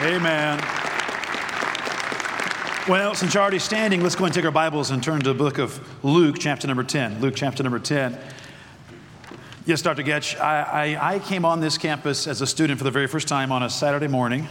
Amen. Well, since you're already standing, let's go and take our Bibles and turn to the book of Luke, chapter number 10. Luke, chapter number 10. Yes, Dr. Goetsch, I, I, I came on this campus as a student for the very first time on a Saturday morning.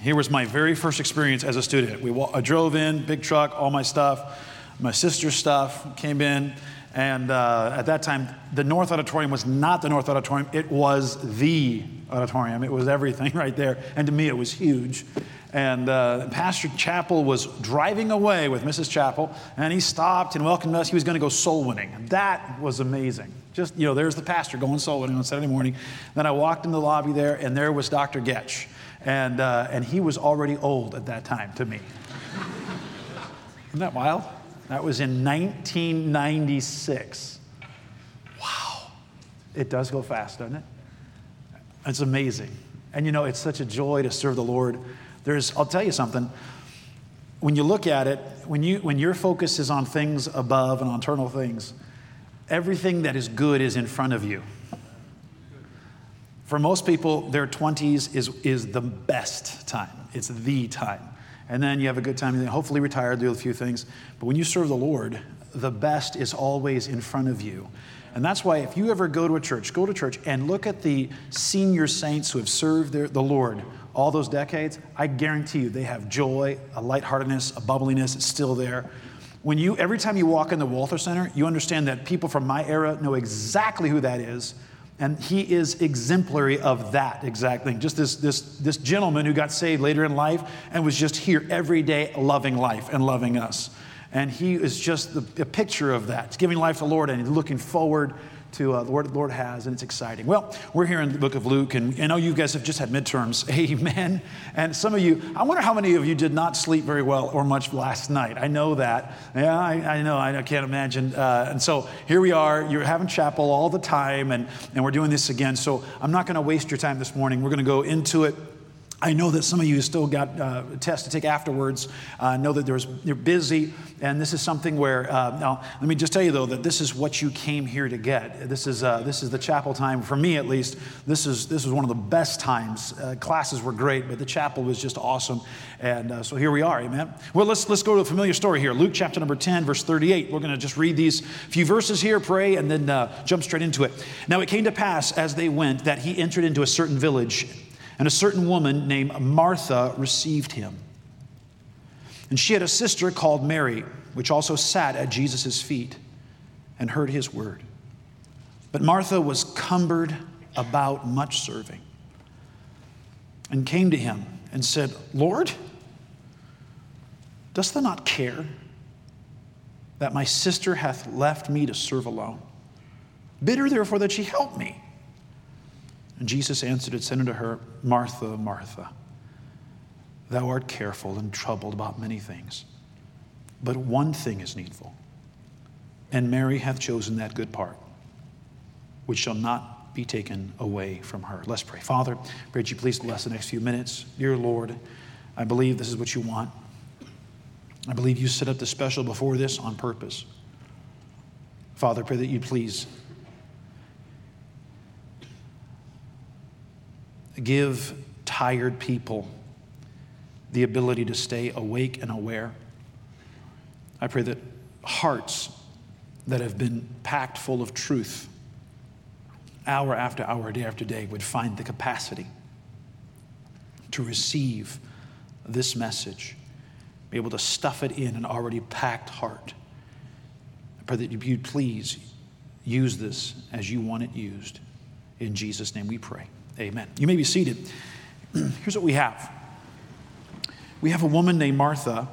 Here was my very first experience as a student. We I drove in, big truck, all my stuff, my sister's stuff, came in, and uh, at that time, the North Auditorium was not the North Auditorium, it was the auditorium. It was everything right there. And to me, it was huge. And uh, Pastor Chappell was driving away with Mrs. Chappell, and he stopped and welcomed us. He was going to go soul winning. That was amazing. Just, you know, there's the pastor going soul winning on Saturday morning. Then I walked in the lobby there, and there was Dr. Goetsch. And, uh, and he was already old at that time to me. Isn't that wild? That was in 1996. Wow. It does go fast, doesn't it? It's amazing. And you know, it's such a joy to serve the Lord. There's, I'll tell you something. When you look at it, when, you, when your focus is on things above and on eternal things, everything that is good is in front of you. For most people, their 20s is, is the best time. It's the time and then you have a good time, and hopefully retire, do a few things. But when you serve the Lord, the best is always in front of you. And that's why if you ever go to a church, go to church and look at the senior saints who have served their, the Lord all those decades, I guarantee you they have joy, a lightheartedness, a bubbliness, it's still there. When you, every time you walk in the Walther Center, you understand that people from my era know exactly who that is and he is exemplary of that exact thing. Just this, this, this gentleman who got saved later in life and was just here every day loving life and loving us. And he is just the, a picture of that. He's giving life to the Lord and looking forward to uh, the Lord, Lord has, and it's exciting. Well, we're here in the book of Luke, and I know you guys have just had midterms. Amen. And some of you, I wonder how many of you did not sleep very well or much last night. I know that. Yeah, I, I know. I can't imagine. Uh, and so here we are. You're having chapel all the time, and, and we're doing this again. So I'm not going to waste your time this morning. We're going to go into it. I know that some of you still got uh, tests to take afterwards. I uh, know that there's, you're busy, and this is something where, uh, now, let me just tell you though, that this is what you came here to get. This is, uh, this is the chapel time, for me at least. This is, this is one of the best times. Uh, classes were great, but the chapel was just awesome. And uh, so here we are, amen. Well, let's, let's go to a familiar story here Luke chapter number 10, verse 38. We're going to just read these few verses here, pray, and then jump straight into it. Now it came to pass as they went that he entered into a certain village and a certain woman named Martha received him. And she had a sister called Mary, which also sat at Jesus' feet and heard his word. But Martha was cumbered about much serving and came to him and said, Lord, dost thou not care that my sister hath left me to serve alone? Bid her therefore that she help me. And Jesus answered and said unto her, Martha, Martha, thou art careful and troubled about many things, but one thing is needful. And Mary hath chosen that good part, which shall not be taken away from her. Let's pray. Father, pray that you please bless the next few minutes. Dear Lord, I believe this is what you want. I believe you set up the special before this on purpose. Father, pray that you please give tired people the ability to stay awake and aware. I pray that hearts that have been packed full of truth, hour after hour, day after day, would find the capacity to receive this message, be able to stuff it in an already packed heart. I pray that you'd please use this as you want it used. In Jesus' name we pray. Amen. You may be seated. Here's what we have we have a woman named Martha.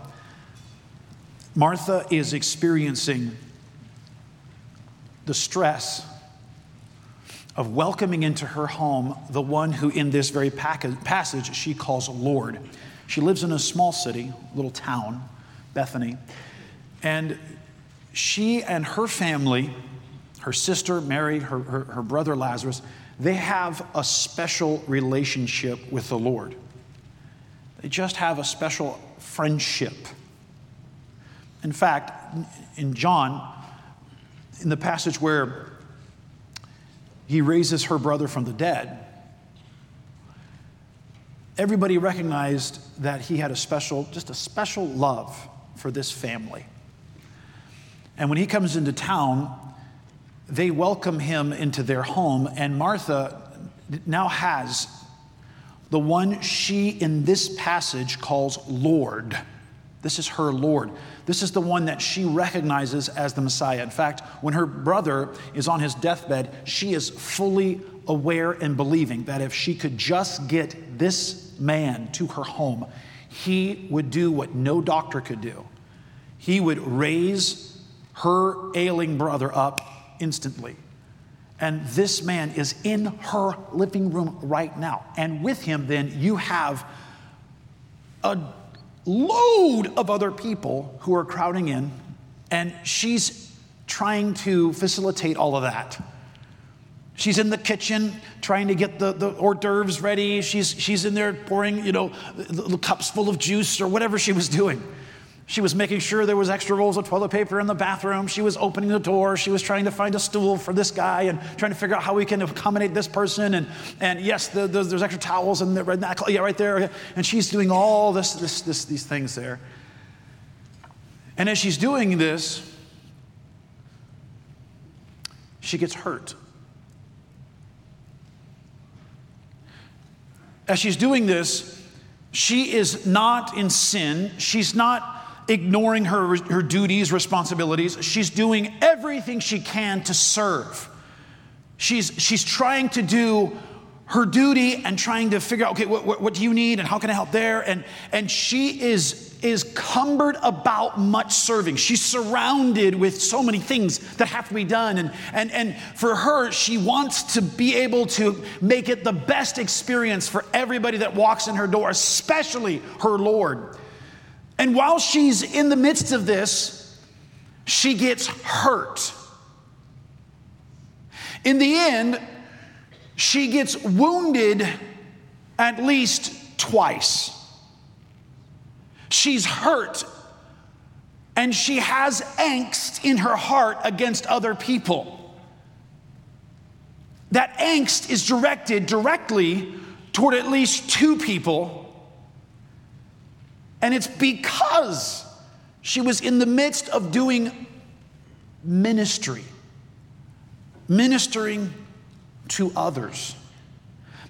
Martha is experiencing the stress of welcoming into her home the one who, in this very passage, she calls Lord. She lives in a small city, little town, Bethany, and she and her family, her sister Mary, her, her, her brother Lazarus, they have a special relationship with the Lord. They just have a special friendship. In fact, in John, in the passage where he raises her brother from the dead, everybody recognized that he had a special, just a special love for this family. And when he comes into town, they welcome him into their home, and Martha now has the one she in this passage calls Lord. This is her Lord. This is the one that she recognizes as the Messiah. In fact, when her brother is on his deathbed, she is fully aware and believing that if she could just get this man to her home, he would do what no doctor could do. He would raise her ailing brother up instantly. And this man is in her living room right now. And with him, then, you have a load of other people who are crowding in, and she's trying to facilitate all of that. She's in the kitchen trying to get the, the hors d'oeuvres ready. She's, she's in there pouring, you know, the, the cups full of juice or whatever she was doing. She was making sure there was extra rolls of toilet paper in the bathroom. She was opening the door. She was trying to find a stool for this guy and trying to figure out how we can accommodate this person. And, and yes, the, the, there's extra towels and the yeah, right there. And she's doing all this, this, this, these things there. And as she's doing this, she gets hurt. As she's doing this, she is not in sin. She's not ignoring her, her duties, responsibilities. She's doing everything she can to serve. She's, she's trying to do her duty and trying to figure out, okay, what, what, what, do you need and how can I help there? And, and she is, is cumbered about much serving. She's surrounded with so many things that have to be done. And, and, and for her, she wants to be able to make it the best experience for everybody that walks in her door, especially her Lord. And while she's in the midst of this, she gets hurt. In the end, she gets wounded at least twice. She's hurt and she has angst in her heart against other people. That angst is directed directly toward at least two people and it's because she was in the midst of doing ministry, ministering to others.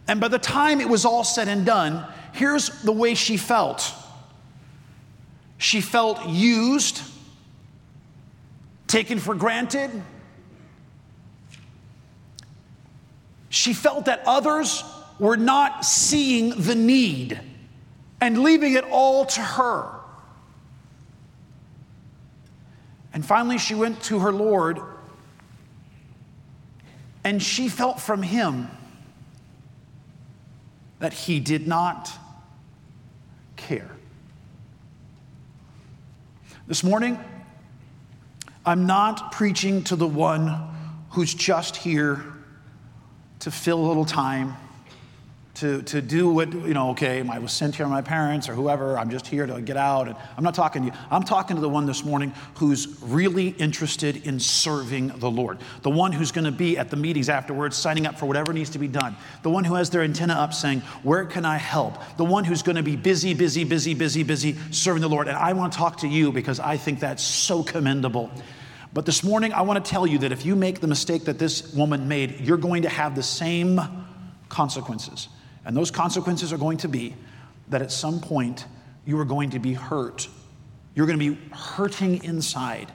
And by the time it was all said and done, here's the way she felt she felt used, taken for granted. She felt that others were not seeing the need and leaving it all to her. And finally, she went to her Lord and she felt from him that he did not care. This morning, I'm not preaching to the one who's just here to fill a little time to, to do what, you know, okay, I was sent here by my parents or whoever, I'm just here to get out. And I'm not talking to you. I'm talking to the one this morning who's really interested in serving the Lord. The one who's going to be at the meetings afterwards, signing up for whatever needs to be done. The one who has their antenna up saying, Where can I help? The one who's going to be busy, busy, busy, busy, busy serving the Lord. And I want to talk to you because I think that's so commendable. But this morning, I want to tell you that if you make the mistake that this woman made, you're going to have the same consequences. And those consequences are going to be that at some point you are going to be hurt. You're going to be hurting inside.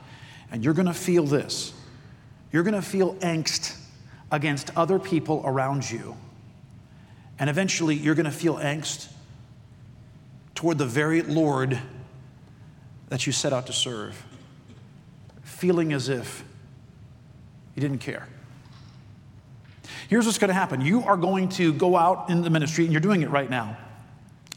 And you're going to feel this. You're going to feel angst against other people around you. And eventually you're going to feel angst toward the very Lord that you set out to serve, feeling as if you didn't care. Here's what's going to happen you are going to go out in the ministry, and you're doing it right now.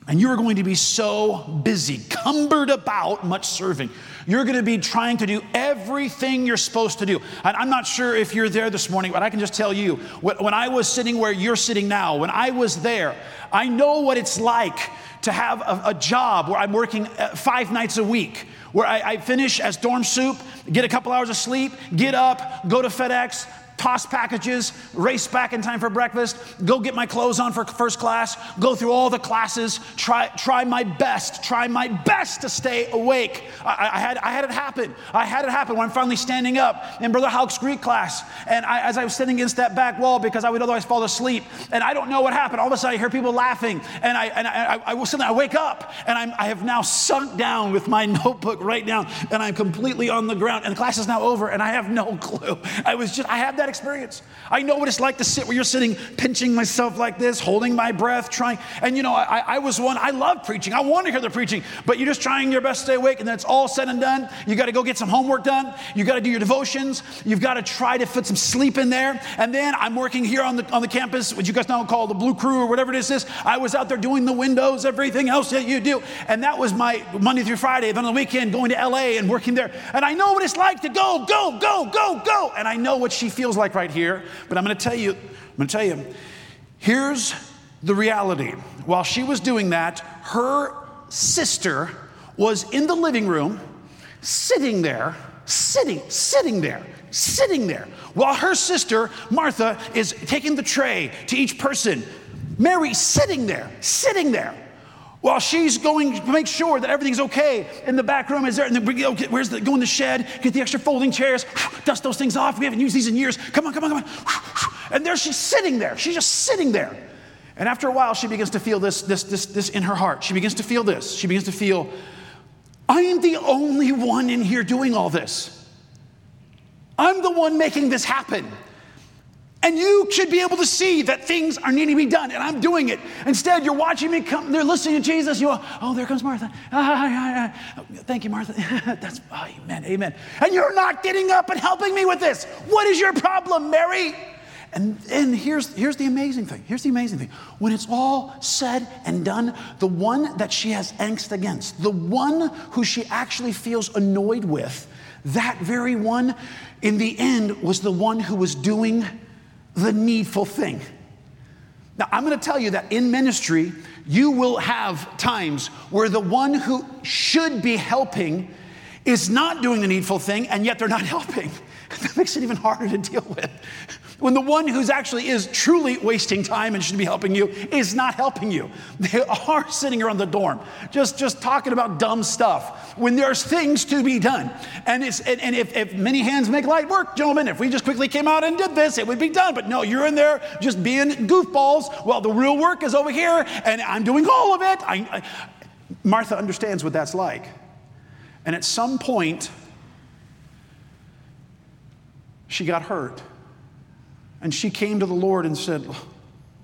And you are going to be so busy, cumbered about much serving. You're going to be trying to do everything you're supposed to do. And I'm not sure if you're there this morning, but I can just tell you when I was sitting where you're sitting now, when I was there, I know what it's like to have a, a job where I'm working uh, five nights a week, where I, I finish as dorm soup, get a couple hours of sleep, get up, go to FedEx, toss packages, race back in time for breakfast, go get my clothes on for first class, go through all the classes, try, try my best, try my best to stay awake. I, I had, I had it happen. I had it happen when I'm finally standing up in Brother Houck's Greek class. And I, as I was sitting against that back wall because I would otherwise fall asleep, and I don't know what happened. All of a sudden, I hear people laughing, and I, and I, I, I suddenly I wake up, and I'm, I have now sunk down with my notebook right down, and I'm completely on the ground, and the class is now over, and I have no clue. I was just, I had that experience. I know what it's like to sit where you're sitting, pinching myself like this, holding my breath, trying. And you know, I, I was one, I love preaching. I want to hear the preaching, but you're just trying your best to stay awake, and then it's all said and done. You got to go get some homework done. You got to do your devotions. You've got to try to fit some sleep in there. And then I'm working here on the, on the campus, which you guys now call the Blue Crew or whatever it is. This I was out there doing the windows, everything else that you do. And that was my Monday through Friday. Then on the weekend, going to LA and working there. And I know what it's like to go, go, go, go, go. And I know what she feels like right here. But I'm going to tell you, I'm going to tell you, here's the reality. While she was doing that, her sister was in the living room, sitting there, sitting, sitting there, sitting there, while her sister, Martha, is taking the tray to each person. Mary sitting there, sitting there while she's going to make sure that everything's okay in the back room is there and then okay, where's the go in the shed get the extra folding chairs dust those things off. We haven't used these in years. Come on come on come on. And there she's sitting there. She's just sitting there. And after a while she begins to feel this this this this in her heart. She begins to feel this. She begins to feel i am the only one in here doing all this. I'm the one making this happen and you should be able to see that things are needing to be done, and I'm doing it. Instead, you're watching me come, they're listening to Jesus. You go, oh, there comes Martha. Ah, ah, ah. Thank you, Martha. That's, oh, amen, amen. And you're not getting up and helping me with this. What is your problem, Mary? And, and here's, here's the amazing thing. Here's the amazing thing. When it's all said and done, the one that she has angst against, the one who she actually feels annoyed with, that very one, in the end, was the one who was doing the needful thing. Now, I'm going to tell you that in ministry, you will have times where the one who should be helping is not doing the needful thing, and yet they're not helping. That makes it even harder to deal with when the one who's actually is truly wasting time and should be helping you is not helping you. They are sitting around the dorm, just, just talking about dumb stuff when there's things to be done. And, it's, and, and if, if many hands make light work, gentlemen, if we just quickly came out and did this, it would be done. But no, you're in there just being goofballs while the real work is over here and I'm doing all of it. I, I, Martha understands what that's like. And at some point, she got hurt. And she came to the Lord and said,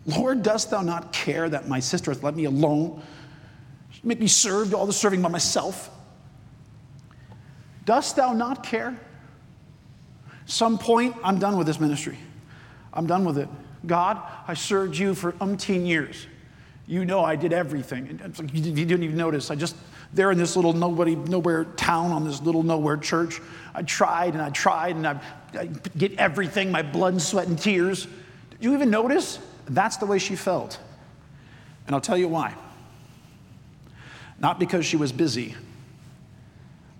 Lord, dost thou not care that my sister hath let me alone? She Make me serve, all the serving by myself. Dost thou not care? Some point, I'm done with this ministry. I'm done with it. God, I served you for umpteen years. You know I did everything. You didn't even notice. I just, there in this little nobody, nowhere town on this little nowhere church, I tried and I tried and I, I get everything, my blood and sweat and tears. Did you even notice? That's the way she felt. And I'll tell you why. Not because she was busy,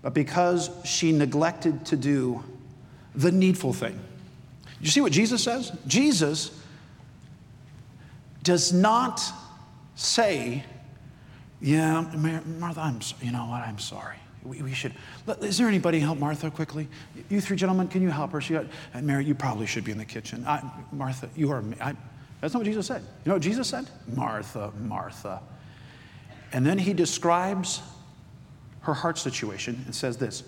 but because she neglected to do the needful thing. You see what Jesus says? Jesus does not say, Yeah, Martha, I'm, you know what, I'm sorry. We, we should. Is there anybody help Martha quickly? You three gentlemen, can you help her? She got, and Mary, you probably should be in the kitchen. I, Martha, you are. I, that's not what Jesus said. You know what Jesus said? Martha, Martha. And then he describes her heart situation and says this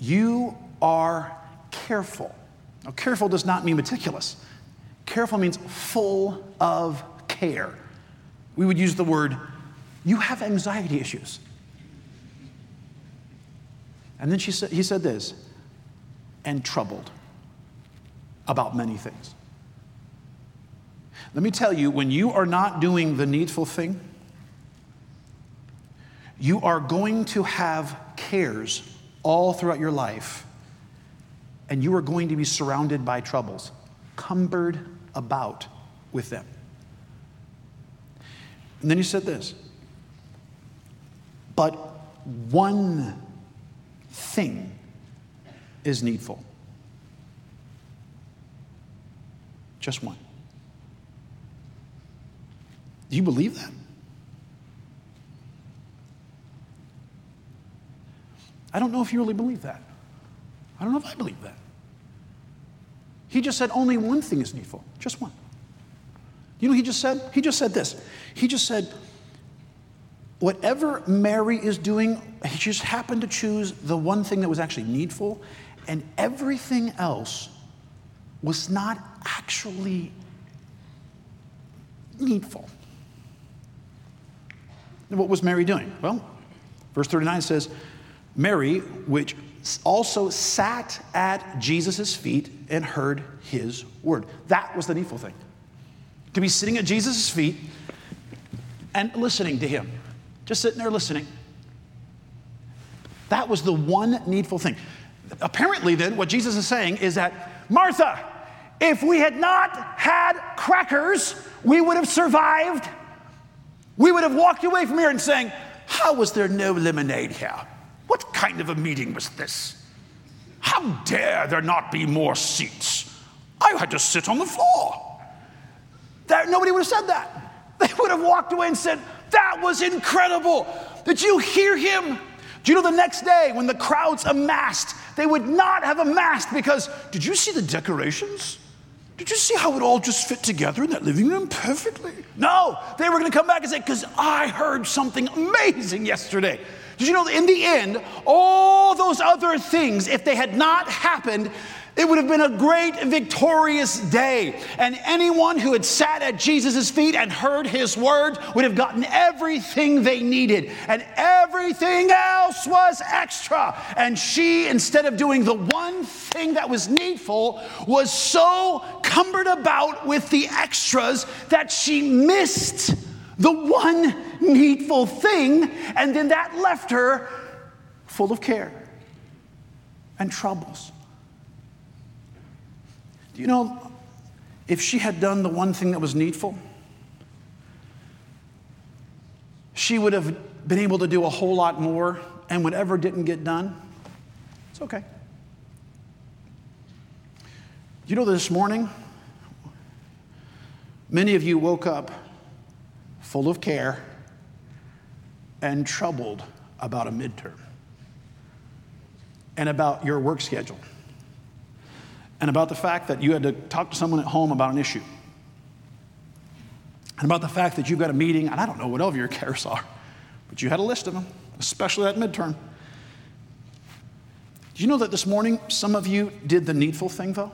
You are careful. Now, careful does not mean meticulous, careful means full of care we would use the word, you have anxiety issues. And then she said, he said this, and troubled about many things. Let me tell you, when you are not doing the needful thing, you are going to have cares all throughout your life, and you are going to be surrounded by troubles, cumbered about with them. And then he said this But one thing is needful. Just one. Do you believe that? I don't know if you really believe that. I don't know if I believe that. He just said only one thing is needful, just one. You know he just said? He just said this. He just said, whatever Mary is doing, she just happened to choose the one thing that was actually needful, and everything else was not actually needful. what was Mary doing? Well, verse 39 says, Mary, which also sat at Jesus' feet and heard his word. That was the needful thing. To be sitting at Jesus' feet and listening to him, just sitting there listening. That was the one needful thing. Apparently, then, what Jesus is saying is that, Martha, if we had not had crackers, we would have survived. We would have walked away from here and saying, How was there no lemonade here? What kind of a meeting was this? How dare there not be more seats? I had to sit on the floor. That, nobody would have said that. They would have walked away and said, Was incredible. Did you hear him? Do you know the next day when the crowds amassed, they would not have amassed because, did you see the decorations? Did you see how it all just fit together in that living room perfectly? No, they were going to come back and say, because I heard something amazing yesterday. Did you know that in the end, all those other things, if they had not happened, it would have been a great victorious day. And anyone who had sat at Jesus' feet and heard his word would have gotten everything they needed. And everything else was extra. And she, instead of doing the one thing that was needful, was so cumbered about with the extras that she missed the one needful thing, and then that left her full of care and troubles. Do you know, if she had done the one thing that was needful, she would have been able to do a whole lot more, and whatever didn't get done, it's okay. You know, this morning, many of you woke up full of care and troubled about a midterm and about your work schedule and about the fact that you had to talk to someone at home about an issue and about the fact that you've got a meeting and I don't know what all of your cares are, but you had a list of them, especially that midterm. Do you know that this morning some of you did the needful thing though?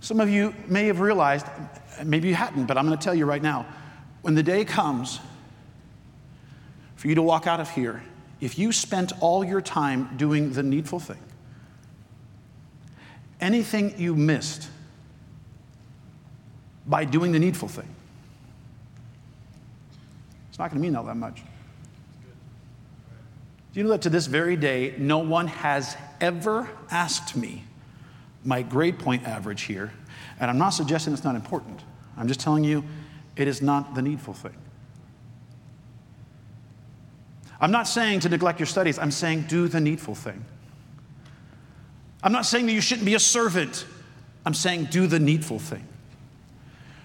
Some of you may have realized, maybe you hadn't, but I'm going to tell you right now when the day comes for you to walk out of here, if you spent all your time doing the needful thing, anything you missed by doing the needful thing, it's not going to mean all that much. Do you know that to this very day, no one has ever asked me my grade point average here, and I'm not suggesting it's not important. I'm just telling you it is not the needful thing. I'm not saying to neglect your studies, I'm saying do the needful thing. I'm not saying that you shouldn't be a servant, I'm saying do the needful thing.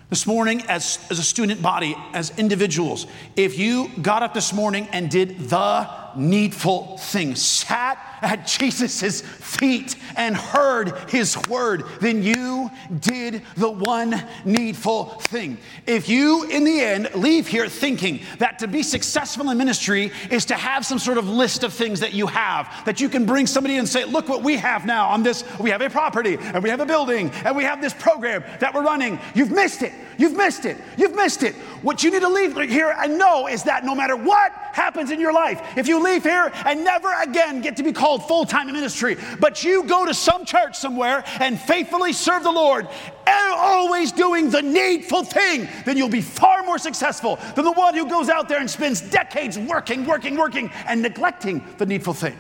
This morning, as, as a student body, as individuals, if you got up this morning and did the needful thing, sat at Jesus' feet and heard his word, then you did the one needful thing. If you, in the end, leave here thinking that to be successful in ministry is to have some sort of list of things that you have, that you can bring somebody and say, Look what we have now on this. We have a property, and we have a building, and we have this program that we're running. You've missed it. You've missed it. You've missed it. What you need to leave here and know is that no matter what happens in your life, if you leave here and never again get to be called full time in ministry, but you go to some church somewhere and faithfully serve the Lord, and always doing the needful thing, then you'll be far more successful than the one who goes out there and spends decades working, working, working, and neglecting the needful thing.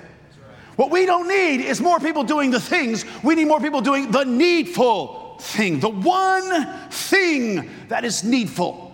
What we don't need is more people doing the things, we need more people doing the needful thing, the one thing that is needful.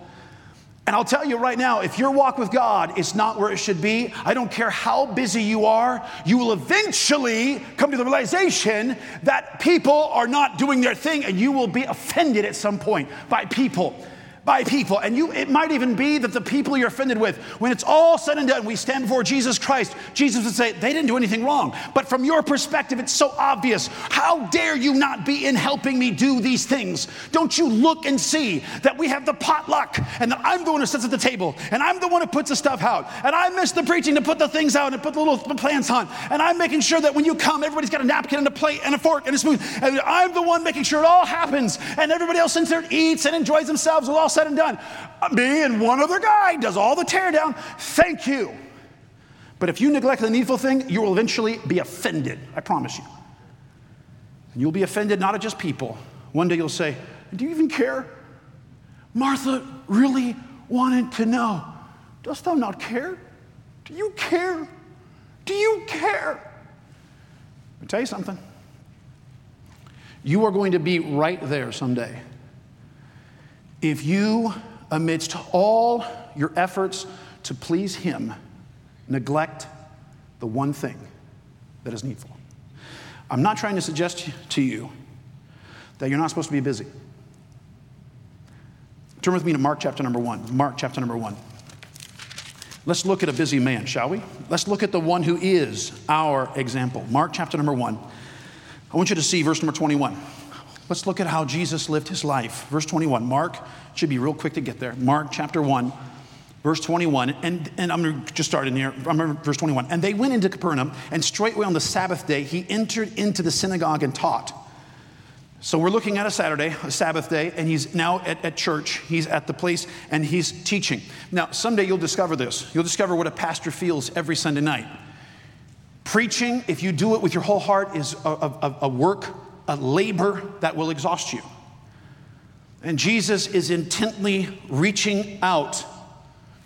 And I'll tell you right now, if your walk with God is not where it should be, I don't care how busy you are, you will eventually come to the realization that people are not doing their thing and you will be offended at some point by people by people. And you, it might even be that the people you're offended with, when it's all said and done, we stand before Jesus Christ, Jesus would say, they didn't do anything wrong. But from your perspective, it's so obvious. How dare you not be in helping me do these things? Don't you look and see that we have the potluck and that I'm the one who sits at the table and I'm the one who puts the stuff out and I miss the preaching to put the things out and put the little plants on and I'm making sure that when you come, everybody's got a napkin and a plate and a fork and a spoon and I'm the one making sure it all happens and everybody else sits there and eats and enjoys themselves with all said and done. Me and one other guy does all the teardown. Thank you. But if you neglect the needful thing, you will eventually be offended. I promise you. And you'll be offended not at just people. One day you'll say, Do you even care? Martha really wanted to know, Dost thou not care? Do you care? Do you care? Me tell you something. You are going to be right there someday. If you, amidst all your efforts to please Him, neglect the one thing that is needful. I'm not trying to suggest to you that you're not supposed to be busy. Turn with me to Mark chapter number one. Mark chapter number one. Let's look at a busy man, shall we? Let's look at the one who is our example. Mark chapter number one. I want you to see verse number 21. Let's look at how Jesus lived his life. Verse 21. Mark should be real quick to get there. Mark chapter 1, verse 21. And, and I'm going to just start in here. I'm verse 21. And they went into Capernaum, and straightway on the Sabbath day, he entered into the synagogue and taught. So we're looking at a Saturday, a Sabbath day, and he's now at, at, church. He's at the place and he's teaching. Now, someday you'll discover this. You'll discover what a pastor feels every Sunday night. Preaching, if you do it with your whole heart, is a, a, a work a labor that will exhaust you. And Jesus is intently reaching out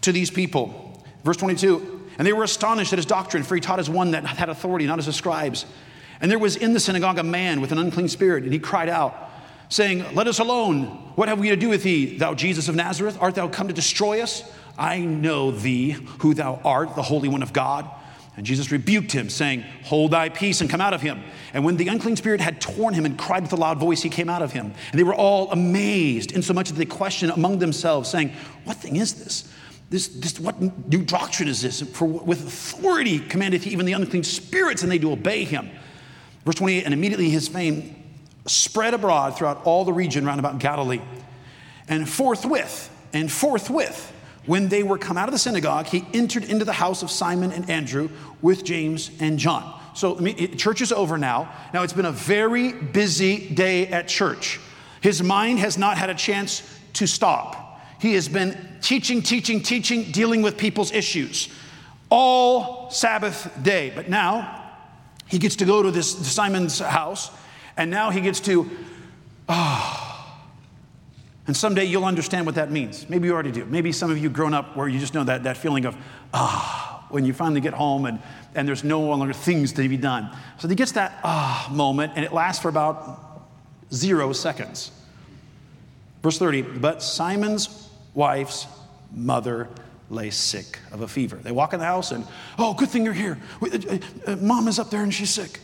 to these people. Verse 22 And they were astonished at his doctrine, for he taught as one that had authority, not as the scribes. And there was in the synagogue a man with an unclean spirit, and he cried out, saying, Let us alone. What have we to do with thee, thou Jesus of Nazareth? Art thou come to destroy us? I know thee, who thou art, the Holy One of God. And Jesus rebuked him, saying, Hold thy peace and come out of him. And when the unclean spirit had torn him and cried with a loud voice, he came out of him. And they were all amazed, insomuch that they questioned among themselves, saying, What thing is this? This, this what new doctrine is this? For with authority commandeth he even the unclean spirits, and they do obey him. Verse 28, and immediately his fame spread abroad throughout all the region round about Galilee. And forthwith, and forthwith, when they were come out of the synagogue, he entered into the house of Simon and Andrew with James and John. So, I mean, church is over now. Now, it's been a very busy day at church. His mind has not had a chance to stop. He has been teaching, teaching, teaching, dealing with people's issues all Sabbath day. But now he gets to go to this Simon's house, and now he gets to. Oh, and someday you'll understand what that means. Maybe you already do. Maybe some of you grown up where you just know that, that feeling of, ah, when you finally get home and, and there's no longer things to be done. So he gets that ah moment, and it lasts for about zero seconds. Verse 30, but Simon's wife's mother lay sick of a fever. They walk in the house and, oh, good thing you're here. Uh, uh, uh, mom is up there and she's sick.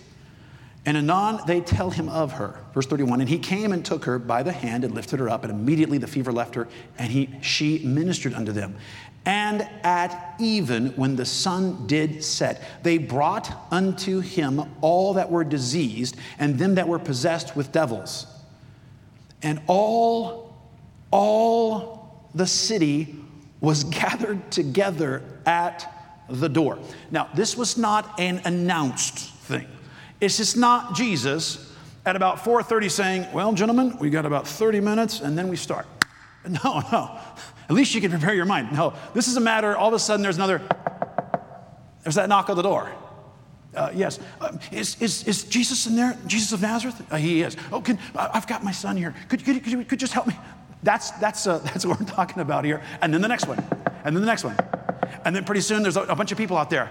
And anon they tell him of her. Verse 31 And he came and took her by the hand and lifted her up, and immediately the fever left her, and he, she ministered unto them. And at even when the sun did set, they brought unto him all that were diseased and them that were possessed with devils. And all, all the city was gathered together at the door. Now, this was not an announced thing. It's just not Jesus at about 4:30 saying, "Well, gentlemen, we got about 30 minutes and then we start." No, no. At least you can prepare your mind. No, this is a matter. All of a sudden, there's another. There's that knock on the door. Uh, yes. Uh, is, is, is Jesus in there? Jesus of Nazareth? Uh, he is. Oh, can, I've got my son here. Could, could, could, could you just help me? That's, that's, uh, that's what we're talking about here. And then the next one. And then the next one. And then pretty soon there's a, a bunch of people out there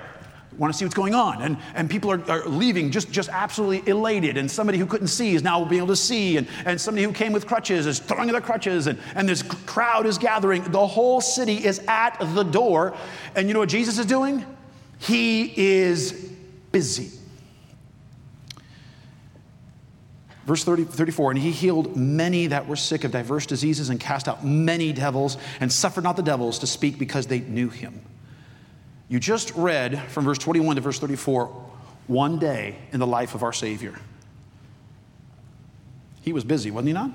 want to see what's going on. And, and people are, are leaving just, just absolutely elated. And somebody who couldn't see is now being able to see. And, and somebody who came with crutches is throwing their crutches. And, and this crowd is gathering. The whole city is at the door. And you know what Jesus is doing? He is busy. Verse 30, 34, and he healed many that were sick of diverse diseases and cast out many devils and suffered not the devils to speak because they knew him. You just read from verse 21 to verse 34 one day in the life of our Savior. He was busy, wasn't he not?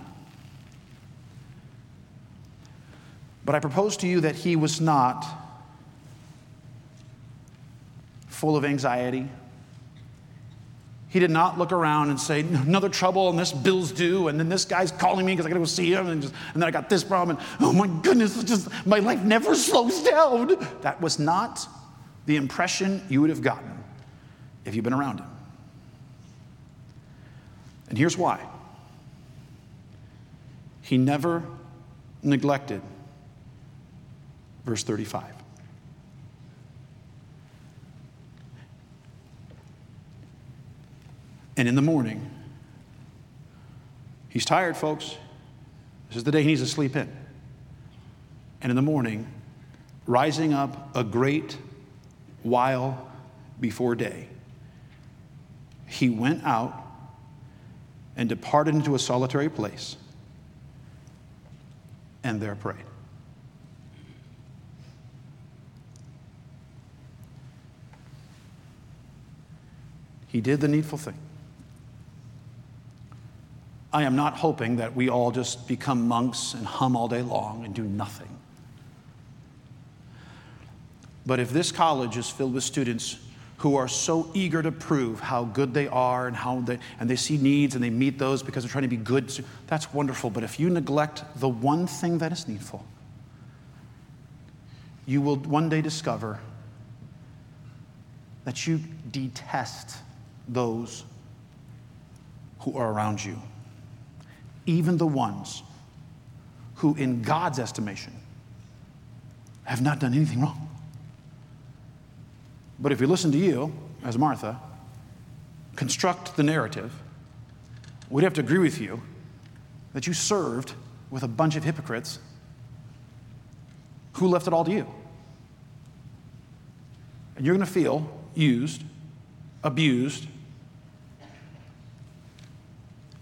But I propose to you that he was not full of anxiety he did not look around and say, another trouble, and this bill's due, and then this guy's calling me because I gotta go see him, and, just, and then I got this problem, and oh my goodness, just, my life never slows down. That was not the impression you would have gotten if you've been around him. And here's why he never neglected verse 35. And in the morning, he's tired, folks. This is the day he needs to sleep in. And in the morning, rising up a great while before day, he went out and departed into a solitary place and there prayed. He did the needful thing. I am not hoping that we all just become monks and hum all day long and do nothing. But if this college is filled with students who are so eager to prove how good they are and how they and they see needs and they meet those because they're trying to be good, that's wonderful. But if you neglect the one thing that is needful, you will one day discover that you detest those who are around you even the ones who, in God's estimation, have not done anything wrong. But if we listen to you, as Martha, construct the narrative, we'd have to agree with you that you served with a bunch of hypocrites who left it all to you. And you're going to feel used, abused,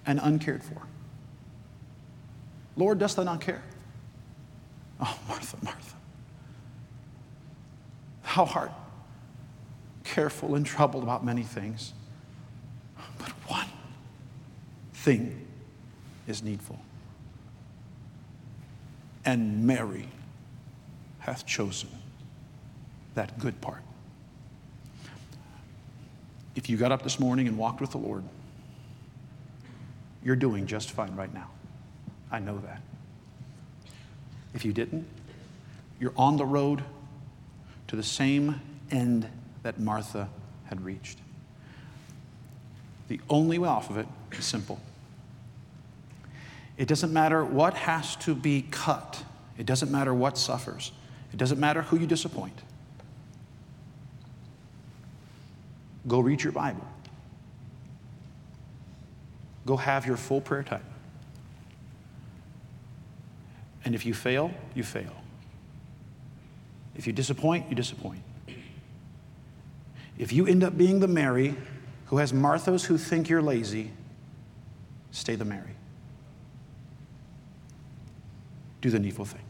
and uncared for. Lord, dost thou not care? Oh, Martha, Martha. Thou art careful and troubled about many things, but one thing is needful. And Mary hath chosen that good part. If you got up this morning and walked with the Lord, you're doing just fine right now. I know that. If you didn't, you're on the road to the same end that Martha had reached. The only way off of it is simple. It doesn't matter what has to be cut, it doesn't matter what suffers, it doesn't matter who you disappoint. Go read your Bible. Go have your full prayer time. And if you fail, you fail. If you disappoint, you disappoint. If you end up being the Mary who has Marthas who think you're lazy, stay the Mary. Do the needful thing.